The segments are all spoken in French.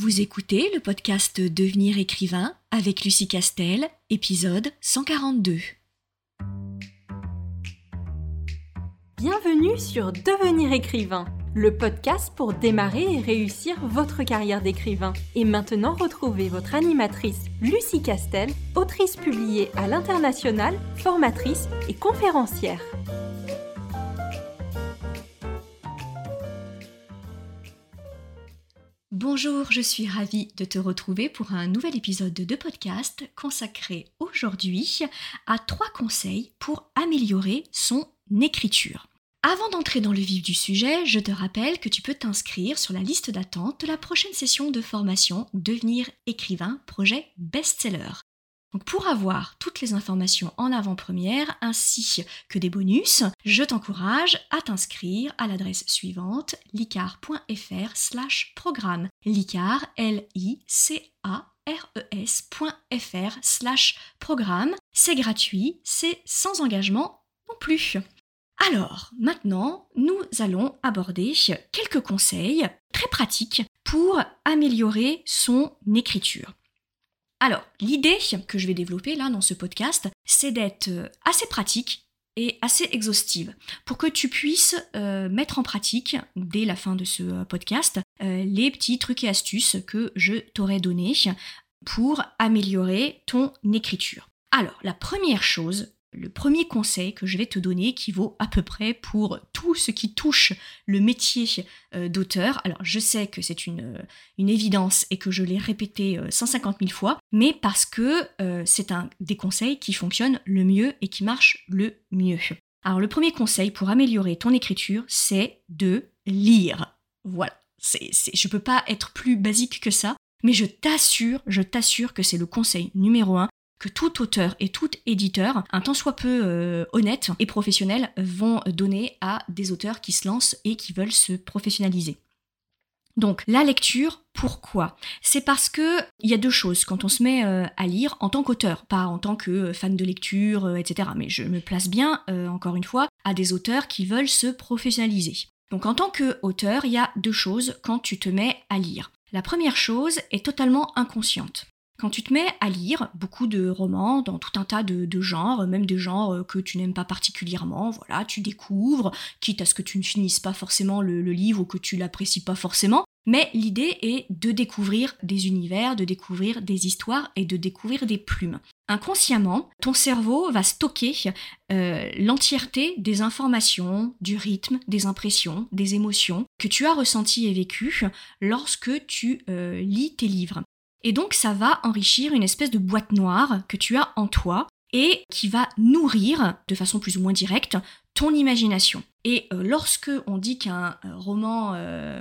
Vous écoutez le podcast Devenir écrivain avec Lucie Castel, épisode 142. Bienvenue sur Devenir écrivain, le podcast pour démarrer et réussir votre carrière d'écrivain. Et maintenant, retrouvez votre animatrice Lucie Castel, autrice publiée à l'international, formatrice et conférencière. Bonjour, je suis ravie de te retrouver pour un nouvel épisode de podcast consacré aujourd'hui à trois conseils pour améliorer son écriture. Avant d'entrer dans le vif du sujet, je te rappelle que tu peux t'inscrire sur la liste d'attente de la prochaine session de formation Devenir écrivain projet best-seller. Pour avoir toutes les informations en avant-première ainsi que des bonus, je t'encourage à t'inscrire à l'adresse suivante licar.fr slash programme. Licar, L-I-C-A-R-E-S.fr slash programme. C'est gratuit, c'est sans engagement non plus. Alors, maintenant, nous allons aborder quelques conseils très pratiques pour améliorer son écriture. Alors, l'idée que je vais développer là dans ce podcast, c'est d'être euh, assez pratique et assez exhaustive pour que tu puisses euh, mettre en pratique dès la fin de ce euh, podcast les petits trucs et astuces que je t'aurais donnés pour améliorer ton écriture. Alors, la première chose le premier conseil que je vais te donner qui vaut à peu près pour tout ce qui touche le métier euh, d'auteur. Alors je sais que c'est une, euh, évidence et que je l'ai répété 150 euh, 000 fois, mais parce que c'est un des conseils qui fonctionne le mieux et qui marche le mieux. Alors le premier conseil pour améliorer ton écriture, c'est de lire. Voilà, c'est, je peux pas être plus basique que ça. Mais je t'assure, je t'assure que c'est le conseil numéro un que tout auteur et tout éditeur, un tant soit peu euh, honnête et professionnel, vont donner à des auteurs qui se lancent et qui veulent se professionnaliser. Donc la lecture, pourquoi? C'est parce que il y a deux choses quand on se met euh, à lire en tant qu'auteur, pas en tant que euh, fan de lecture, etc. Mais je me place bien, encore une fois, à des auteurs qui veulent se professionnaliser. Donc en tant qu'auteur, il y a deux choses quand tu te mets à lire. La première chose est totalement inconsciente. Quand tu te mets à lire beaucoup de romans dans tout un tas de, genres, même des genres euh, que tu n'aimes pas particulièrement, voilà, tu découvres, quitte à ce que tu ne finisses pas forcément le, livre ou que tu l'apprécies pas forcément, mais l'idée est de découvrir des univers, de découvrir des histoires et de découvrir des plumes. Inconsciemment, ton cerveau va stocker euh, l'entièreté des informations, du rythme, des impressions, des émotions que tu as ressenties et vécues lorsque tu euh, lis tes livres. Et donc ça va enrichir une espèce de boîte noire que tu as en toi et qui va nourrir de façon plus ou moins directe ton imagination. Et euh, lorsque on dit qu'un euh, roman, euh,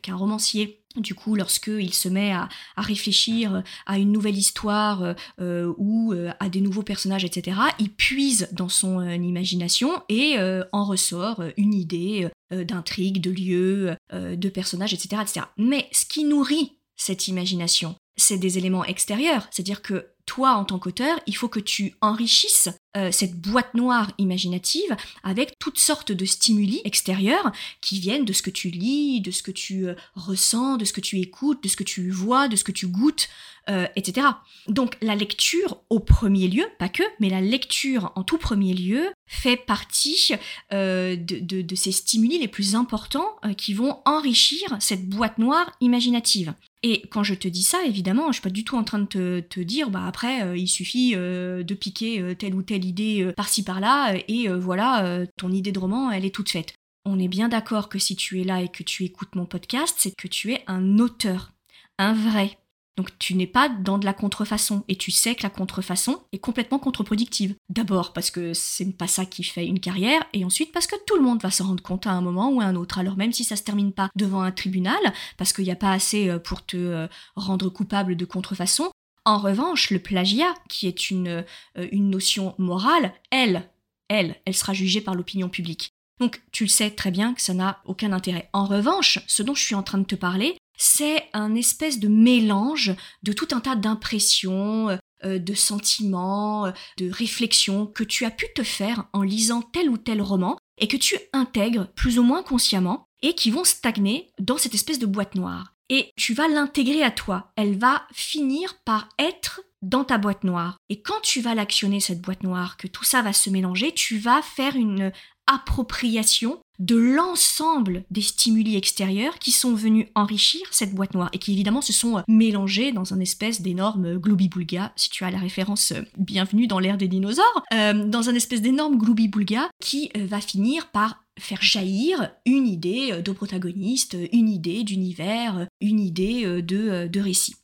qu'un romancier, du coup, lorsqu'il se met à, réfléchir à une nouvelle histoire ou à des nouveaux personnages, etc., il puise dans son imagination et en ressort une idée d'intrigue, de lieu, de personnages, etc., etc. Mais ce qui nourrit cette imagination, c'est des éléments extérieurs. C'est-à-dire que toi, en tant qu'auteur, il faut que tu enrichisses euh, cette boîte noire imaginative avec toutes sortes de stimuli extérieurs qui viennent de ce que tu lis, de ce que tu euh, ressens, de ce que tu écoutes, de ce que tu vois, de ce que tu goûtes, euh, etc. Donc la lecture au premier lieu, pas que, mais la lecture en tout premier lieu fait partie de, de, ces stimuli les plus importants qui vont enrichir cette boîte noire imaginative. Et quand je te dis ça, évidemment, je suis pas du tout en train de te, dire, bah après, il suffit de piquer telle ou telle idée euh, par-ci par-là, et euh, voilà, euh, ton idée de roman, elle est toute faite. On est bien d'accord que si tu es là et que tu écoutes mon podcast, c'est que tu es un auteur, un vrai. Donc tu n'es pas dans de la contrefaçon et tu sais que la contrefaçon est complètement contre-productive. D'abord parce que c'est pas ça qui fait une carrière et ensuite parce que tout le monde va se rendre compte à un moment ou à un autre. Alors même si ça se termine pas devant un tribunal parce qu'il n'y a pas assez pour te rendre coupable de contrefaçon, en revanche, le plagiat, qui est une, euh, une notion morale, elle, elle, elle sera jugée par l'opinion publique. Donc tu le sais très bien que ça n'a aucun intérêt. En revanche, ce dont je suis en train de te parler, c'est un espèce de mélange de tout un tas d'impressions, euh, de sentiments, de réflexions que tu as pu te faire en lisant tel ou tel roman et que tu intègres plus ou moins consciemment et qui vont stagner dans cette espèce de boîte noire. et tu vas l'intégrer à toi. Elle va finir par être dans ta boîte noire. Et quand tu vas l'actionner, cette boîte noire, que tout ça va se mélanger, tu vas faire une appropriation de l'ensemble des stimuli extérieurs qui sont venus enrichir cette boîte noire et qui évidemment se sont mélangés dans un espèce d'énorme globi-boulga, si tu as la référence euh, bienvenue dans l'ère des dinosaures, euh, dans un espèce d'énorme globi-boulga qui euh, va finir par faire jaillir une idée de protagoniste, une idée d'univers, une idée de, de récit.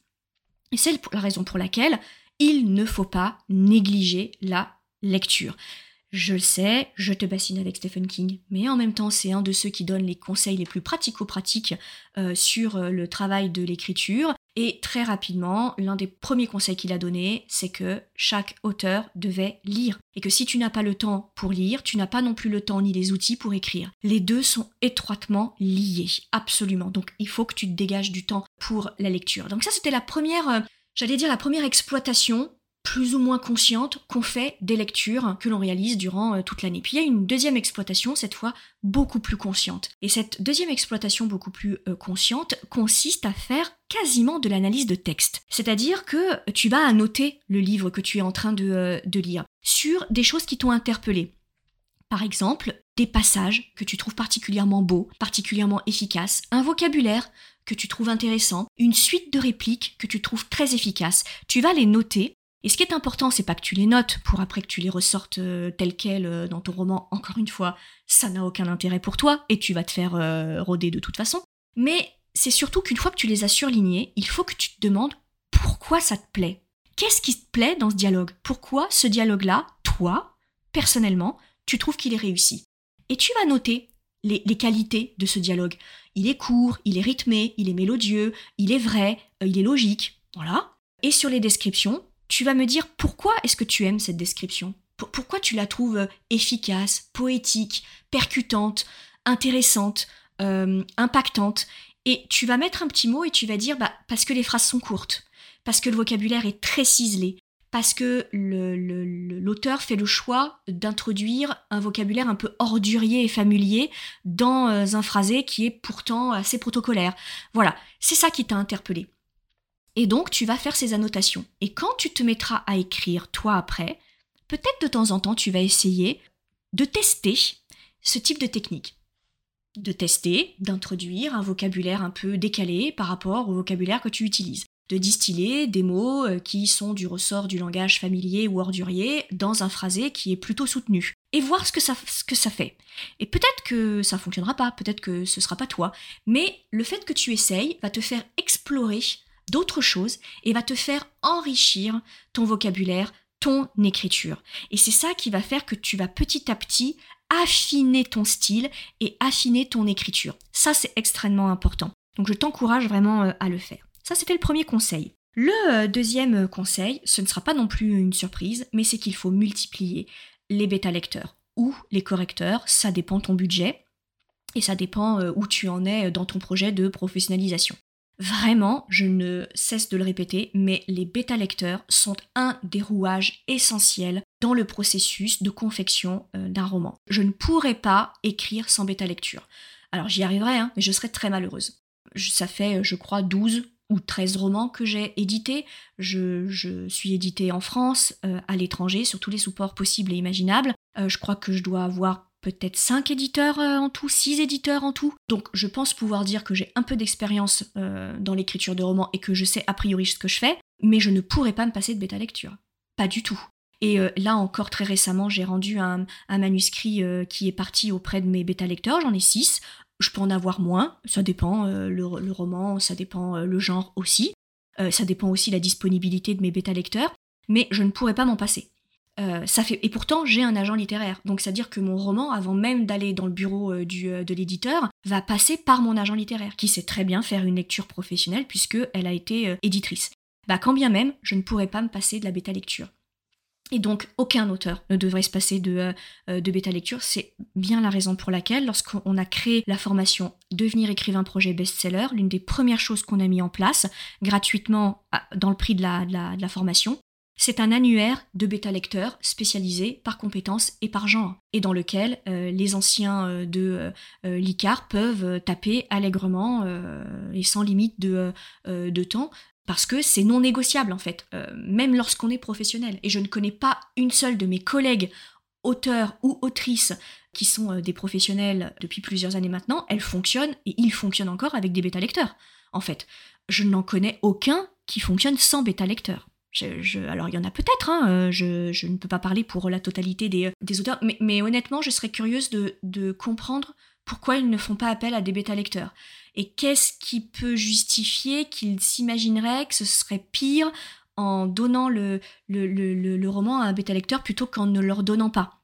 Et c'est la raison pour laquelle il ne faut pas négliger la lecture. Je le sais, je te bassine avec Stephen King, mais en même temps, c'est un de ceux qui donne les conseils les plus pratico-pratiques euh, sur euh, le travail de l'écriture. Et très rapidement, l'un des premiers conseils qu'il a donné, c'est que chaque auteur devait lire. Et que si tu n'as pas le temps pour lire, tu n'as pas non plus le temps ni les outils pour écrire. Les deux sont étroitement liés, absolument. Donc il faut que tu te dégages du temps pour la lecture. Donc ça, c'était la première, euh, j'allais dire la première exploitation plus ou moins consciente qu'on fait des lectures que l'on réalise durant euh, toute l'année. Puis il y a une deuxième exploitation, cette fois beaucoup plus consciente. Et cette deuxième exploitation beaucoup plus euh, consciente consiste à faire quasiment de l'analyse de texte. C'est-à-dire que tu vas annoter le livre que tu es en train de, euh, de lire sur des choses qui t'ont interpellé. Par exemple, des passages que tu trouves particulièrement beaux, particulièrement efficaces, un vocabulaire que tu trouves intéressant, une suite de répliques que tu trouves très efficaces. Tu vas les noter et ce qui est important, c'est pas que tu les notes pour après que tu les ressortes euh, telles quelles euh, dans ton roman. Encore une fois, ça n'a aucun intérêt pour toi et tu vas te faire euh, rôder de toute façon. Mais c'est surtout qu'une fois que tu les as surlignés, il faut que tu te demandes pourquoi ça te plaît. Qu'est-ce qui te plaît dans ce dialogue? Pourquoi ce dialogue-là, toi, personnellement, tu trouves qu'il est réussi? Et tu vas noter les, les, qualités de ce dialogue. Il est court, il est rythmé, il est mélodieux, il est vrai, il est logique. Voilà. Et sur les descriptions, tu vas me dire pourquoi est-ce que tu aimes cette description? Pourquoi tu la trouves euh, efficace, poétique, percutante, intéressante, euh, impactante? Et tu vas mettre un petit mot et tu vas dire bah, parce que les phrases sont courtes, parce que le vocabulaire est très ciselé, parce que l'auteur fait le choix d'introduire un vocabulaire un peu ordurier et familier dans euh, un phrasé qui est pourtant assez protocolaire. Voilà, c'est ça qui t'a interpellé. Et donc, tu vas faire ces annotations. Et quand tu te mettras à écrire, toi après, peut-être de temps en temps, tu vas essayer de tester ce type de technique. De tester, d'introduire un vocabulaire un peu décalé par rapport au vocabulaire que tu utilises. De distiller des mots euh, qui sont du ressort du langage familier ou ordurier dans un phrasé qui est plutôt soutenu. Et voir ce que ça, fait. Et peut-être que ça fonctionnera pas, peut-être que ce sera pas toi, mais le fait que tu essayes va te faire explorer d'autres choses et va te faire enrichir ton vocabulaire, ton écriture. Et c'est ça qui va faire que tu vas petit à petit affiner ton style et affiner ton écriture. Ça, c'est extrêmement important. Donc je t'encourage vraiment euh, à le faire. Ça, c'était le premier conseil. Le euh, deuxième conseil, ce ne sera pas non plus une surprise, mais c'est qu'il faut multiplier les bêta-lecteurs ou les correcteurs, ça dépend ton budget et ça dépend euh, où tu en es dans ton projet de professionnalisation. Vraiment, je ne cesse de le répéter, mais les bêta-lecteurs sont un des rouages essentiels dans le processus de confection euh, d'un roman. Je ne pourrais pas écrire sans bêta-lecture. Alors j'y arriverai, hein, mais je serais très malheureuse. Ça fait, je crois, 12 ou 13 romans que j'ai édités. Je, suis éditée en France, euh, à l'étranger, sur tous les supports possibles et imaginables. Euh, je crois que je dois avoir peut-être 5 éditeurs euh, en tout, 6 éditeurs en tout. Donc je pense pouvoir dire que j'ai un peu d'expérience euh, dans l'écriture de romans et que je sais a priori ce que je fais, mais je ne pourrais pas me passer de bêta lecture. Pas du tout. Et euh, là encore très récemment, j'ai rendu un, manuscrit qui est parti auprès de mes bêta lecteurs, j'en ai 6. Je peux en avoir moins, ça dépend le, le, roman, ça dépend le genre aussi. ça dépend aussi la disponibilité de mes bêta lecteurs, mais je ne pourrais pas m'en passer. Euh, ça fait... Et pourtant, j'ai un agent littéraire. Donc, c'est-à-dire que mon roman, avant même d'aller dans le bureau euh, du, euh, de l'éditeur, va passer par mon agent littéraire, qui sait très bien faire une lecture professionnelle puisqu'elle a été éditrice. Bah, quand bien même, je ne pourrais pas me passer de la bêta lecture. Et donc, aucun auteur ne devrait se passer de, de bêta lecture. C'est bien la raison pour laquelle, lorsqu'on a créé la formation Devenir écrivain projet best-seller, l'une des premières choses qu'on a mis en place, gratuitement dans le prix de la, de la formation, c'est un annuaire de bêta-lecteurs spécialisés par compétences et par genre, et dans lequel euh, les anciens euh, de euh, l'ICAR peuvent taper allègrement et sans limite de, temps, parce que c'est non négociable en fait, même lorsqu'on est professionnel. Et je ne connais pas une seule de mes collègues auteurs ou autrices qui sont des professionnels depuis plusieurs années maintenant, elles fonctionnent et ils fonctionnent encore avec des bêta-lecteurs. En fait, je n'en connais aucun qui fonctionne sans alors il y en a peut-être, hein, euh, je, ne peux pas parler pour la totalité des, euh, auteurs, mais, honnêtement, je serais curieuse de, comprendre pourquoi ils ne font pas appel à des bêta-lecteurs. Et qu'est-ce qui peut justifier qu'ils s'imagineraient que ce serait pire en donnant le, le, roman à un bêta-lecteur plutôt qu'en ne leur donnant pas?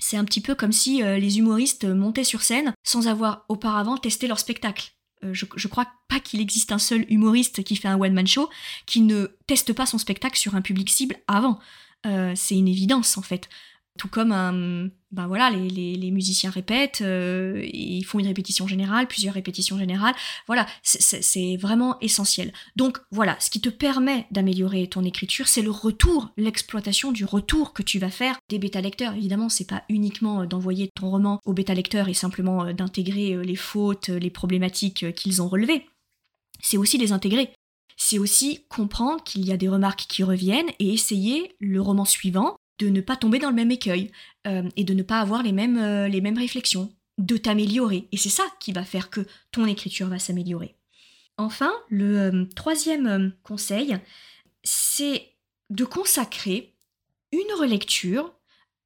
C'est un petit peu comme si euh, les humoristes montaient sur scène sans avoir auparavant testé leur spectacle. Euh, je, crois pas qu'il existe un seul humoriste qui fait un one-man show qui ne teste pas son spectacle sur un public cible avant. Euh, c'est une évidence en fait. Tout comme un, ben voilà, les, musiciens répètent, euh, ils font une répétition générale, plusieurs répétitions générales. Voilà, c'est vraiment essentiel. Donc voilà, ce qui te permet d'améliorer ton écriture, c'est le retour, l'exploitation du retour que tu vas faire des bêta-lecteurs. Évidemment, c'est pas uniquement euh, d'envoyer ton roman aux bêta-lecteurs et simplement euh, d'intégrer les fautes, les problématiques qu'ils ont relevées. C'est aussi les intégrer c'est aussi comprendre qu'il y a des remarques qui reviennent et essayer le roman suivant de ne pas tomber dans le même écueil euh, et de ne pas avoir les mêmes, euh, les mêmes réflexions, de t'améliorer. Et c'est ça qui va faire que ton écriture va s'améliorer. Enfin, le euh, troisième conseil, c'est de consacrer une relecture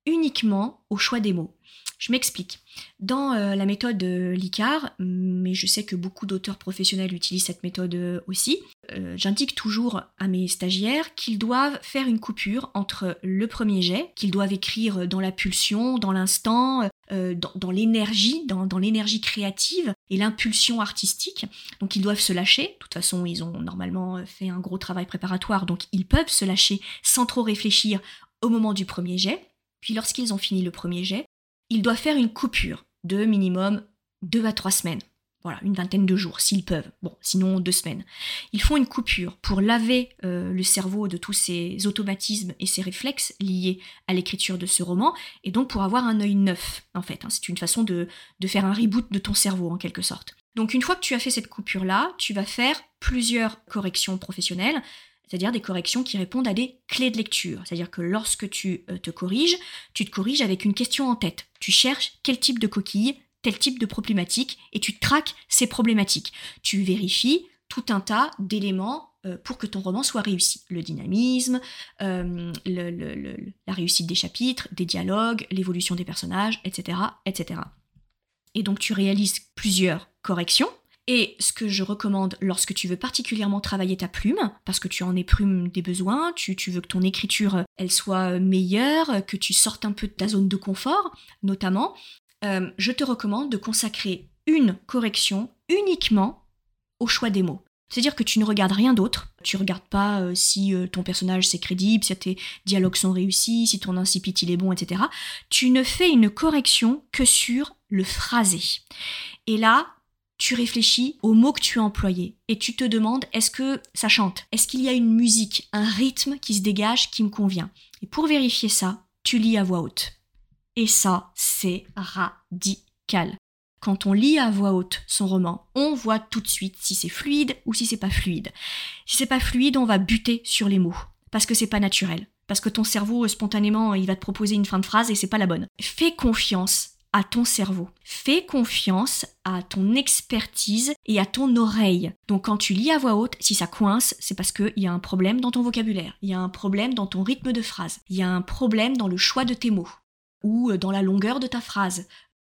uniquement au choix des mots. Je m'explique. Dans euh, la méthode euh, LICAR, mais je sais que beaucoup d'auteurs professionnels utilisent cette méthode euh, aussi, j'indique toujours à mes stagiaires qu'ils doivent faire une coupure entre le premier jet, qu'ils doivent écrire dans la pulsion, dans l'instant, dans, l'énergie, dans, dans l'énergie créative et l'impulsion artistique. Donc ils doivent se lâcher. De toute façon, ils ont normalement fait un gros travail préparatoire, donc ils peuvent se lâcher sans trop réfléchir au moment du premier jet. Puis lorsqu'ils ont fini le premier jet, ils doivent faire une coupure de minimum 2 à 3 semaines. Voilà, une vingtaine de jours, s'ils peuvent. Bon, sinon deux semaines. Ils font une coupure pour laver euh, le cerveau de tous ces automatismes et ces réflexes liés à l'écriture de ce roman, et donc pour avoir un œil neuf, en fait. Hein. C'est une façon de, de faire un reboot de ton cerveau, en quelque sorte. Donc une fois que tu as fait cette coupure-là, tu vas faire plusieurs corrections professionnelles, c'est-à-dire des corrections qui répondent à des clés de lecture. C'est-à-dire que lorsque tu euh, te corriges, tu te corriges avec une question en tête. Tu cherches quel type de coquille, tel type de problématique, et tu traques ces problématiques. Tu vérifies tout un tas d'éléments euh, pour que ton roman soit réussi. Le dynamisme, euh, la réussite des chapitres, des dialogues, l'évolution des personnages, etc., etc. Et donc tu réalises plusieurs corrections et ce que je recommande lorsque tu veux particulièrement travailler ta plume, parce que tu en éprumes des besoins, tu, veux que ton écriture elle soit meilleure, que tu sortes un peu de ta zone de confort, notamment, euh, je te recommande de consacrer une correction uniquement au choix des mots. C'est-à-dire que tu ne regardes rien d'autre. Tu regardes pas euh, si euh, ton personnage c'est crédible, si tes dialogues sont réussis, si ton incipit est bon, etc. Tu ne fais une correction que sur le phrasé. Et là, tu réfléchis aux mots que tu as employés et tu te demandes est-ce que ça chante? Est-ce qu'il y a une musique, un rythme qui se dégage qui me convient? Et pour vérifier ça, tu lis à voix haute. Et ça, c'est radical. Quand on lit à voix haute son roman, on voit tout de suite si c'est fluide ou si c'est pas fluide. Si c'est pas fluide, on va buter sur les mots parce que c'est pas naturel. Parce que ton cerveau, spontanément, il va te proposer une fin de phrase et c'est pas la bonne. Fais confiance à ton cerveau. Fais confiance à ton expertise et à ton oreille. Donc quand tu lis à voix haute, si ça coince, c'est parce qu'il y a un problème dans ton vocabulaire, il y a un problème dans ton rythme de phrase, il y a un problème dans le choix de tes mots, ou euh, dans la longueur de ta phrase,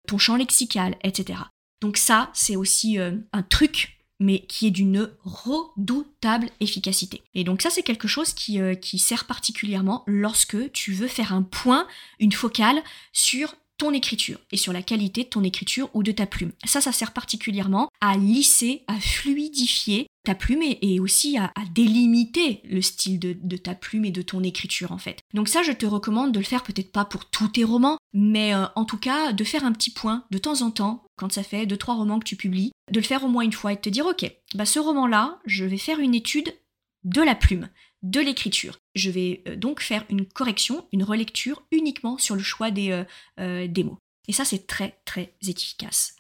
ton champ lexical, etc. Donc ça, c'est aussi euh, un truc mais qui est d'une redoutable efficacité. Et donc ça, c'est quelque chose qui, euh, qui sert particulièrement lorsque tu veux faire un point, une focale sur ton écriture et sur la qualité de ton écriture ou de ta plume. Ça, ça sert particulièrement à lisser, à fluidifier ta plume et, aussi à, délimiter le style de, ta plume et de ton écriture en fait. Donc ça, je te recommande de le faire peut-être pas pour tous tes romans, mais euh, en tout cas de faire un petit point de temps en temps, quand ça fait deux trois romans que tu publies, de le faire au moins une fois et de te dire ok, bah ce roman-là, je vais faire une étude de la plume de l'écriture. Je vais donc faire une correction, une relecture uniquement sur le choix des, des mots. Et ça, c'est très très efficace.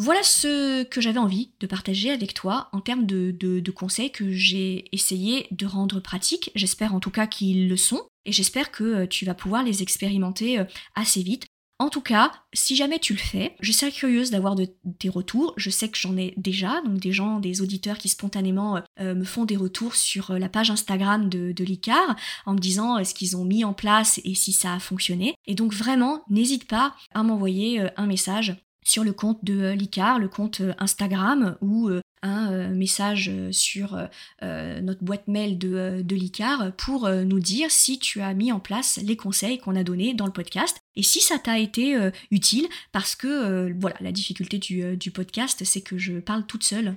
Voilà ce que j'avais envie de partager avec toi en termes de, conseils que j'ai essayé de rendre pratiques. J'espère en tout cas qu'ils le sont et j'espère que euh, tu vas pouvoir les expérimenter euh, assez vite. En tout cas, si jamais tu le fais, je serais curieuse d'avoir de, tes retours. Je sais que j'en ai déjà, donc des gens, des auditeurs qui spontanément euh, me font des retours sur la page Instagram de, de l'ICAR en me disant ce qu'ils ont mis en place et si ça a fonctionné. Et donc vraiment, n'hésite pas à m'envoyer un message sur le compte de euh, l'ICAR, le compte euh, Instagram ou euh, un message sur notre boîte mail de, l'ICAR pour nous dire si tu as mis en place les conseils qu'on a donnés dans le podcast et si ça t'a été utile parce que voilà la difficulté du, podcast c'est que je parle toute seule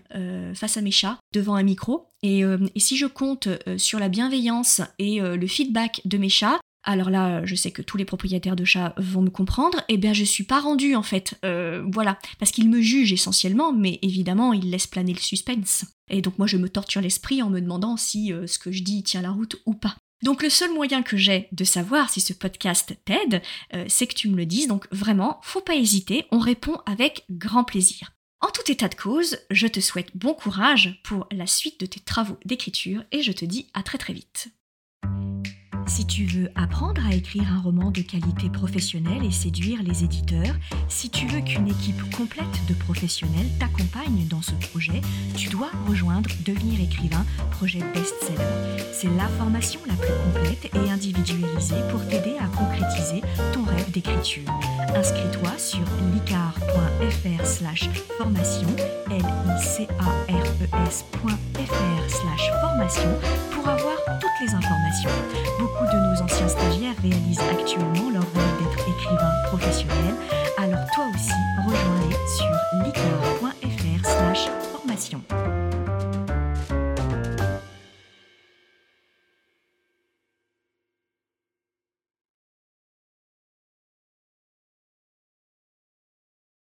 face à mes chats devant un micro et si je compte sur la bienveillance et le feedback de mes chats alors là, je sais que tous les propriétaires de chats vont me comprendre, eh bien je suis pas rendue en fait, euh, voilà, parce qu'ils me jugent essentiellement, mais évidemment ils laissent planer le suspense. Et donc moi je me torture l'esprit en me demandant si euh, ce que je dis tient la route ou pas. Donc le seul moyen que j'ai de savoir si ce podcast t'aide, euh, c'est que tu me le dises, donc vraiment, faut pas hésiter, on répond avec grand plaisir. En tout état de cause, je te souhaite bon courage pour la suite de tes travaux d'écriture et je te dis à très très vite. Si tu veux apprendre à écrire un roman de qualité professionnelle et séduire les éditeurs, si tu veux qu'une équipe complète de professionnels t'accompagne dans ce projet, tu dois rejoindre Devenir écrivain, projet best-seller. C'est la formation la plus complète et individualisée pour t'aider à concrétiser ton rêve d'écriture. Inscris-toi sur licar.fr slash formation, l i c a r e s.fr slash formation pour avoir toutes les informations. De nos anciens stagiaires réalisent actuellement leur rôle d'être écrivain professionnel, alors toi aussi rejoins-les sur slash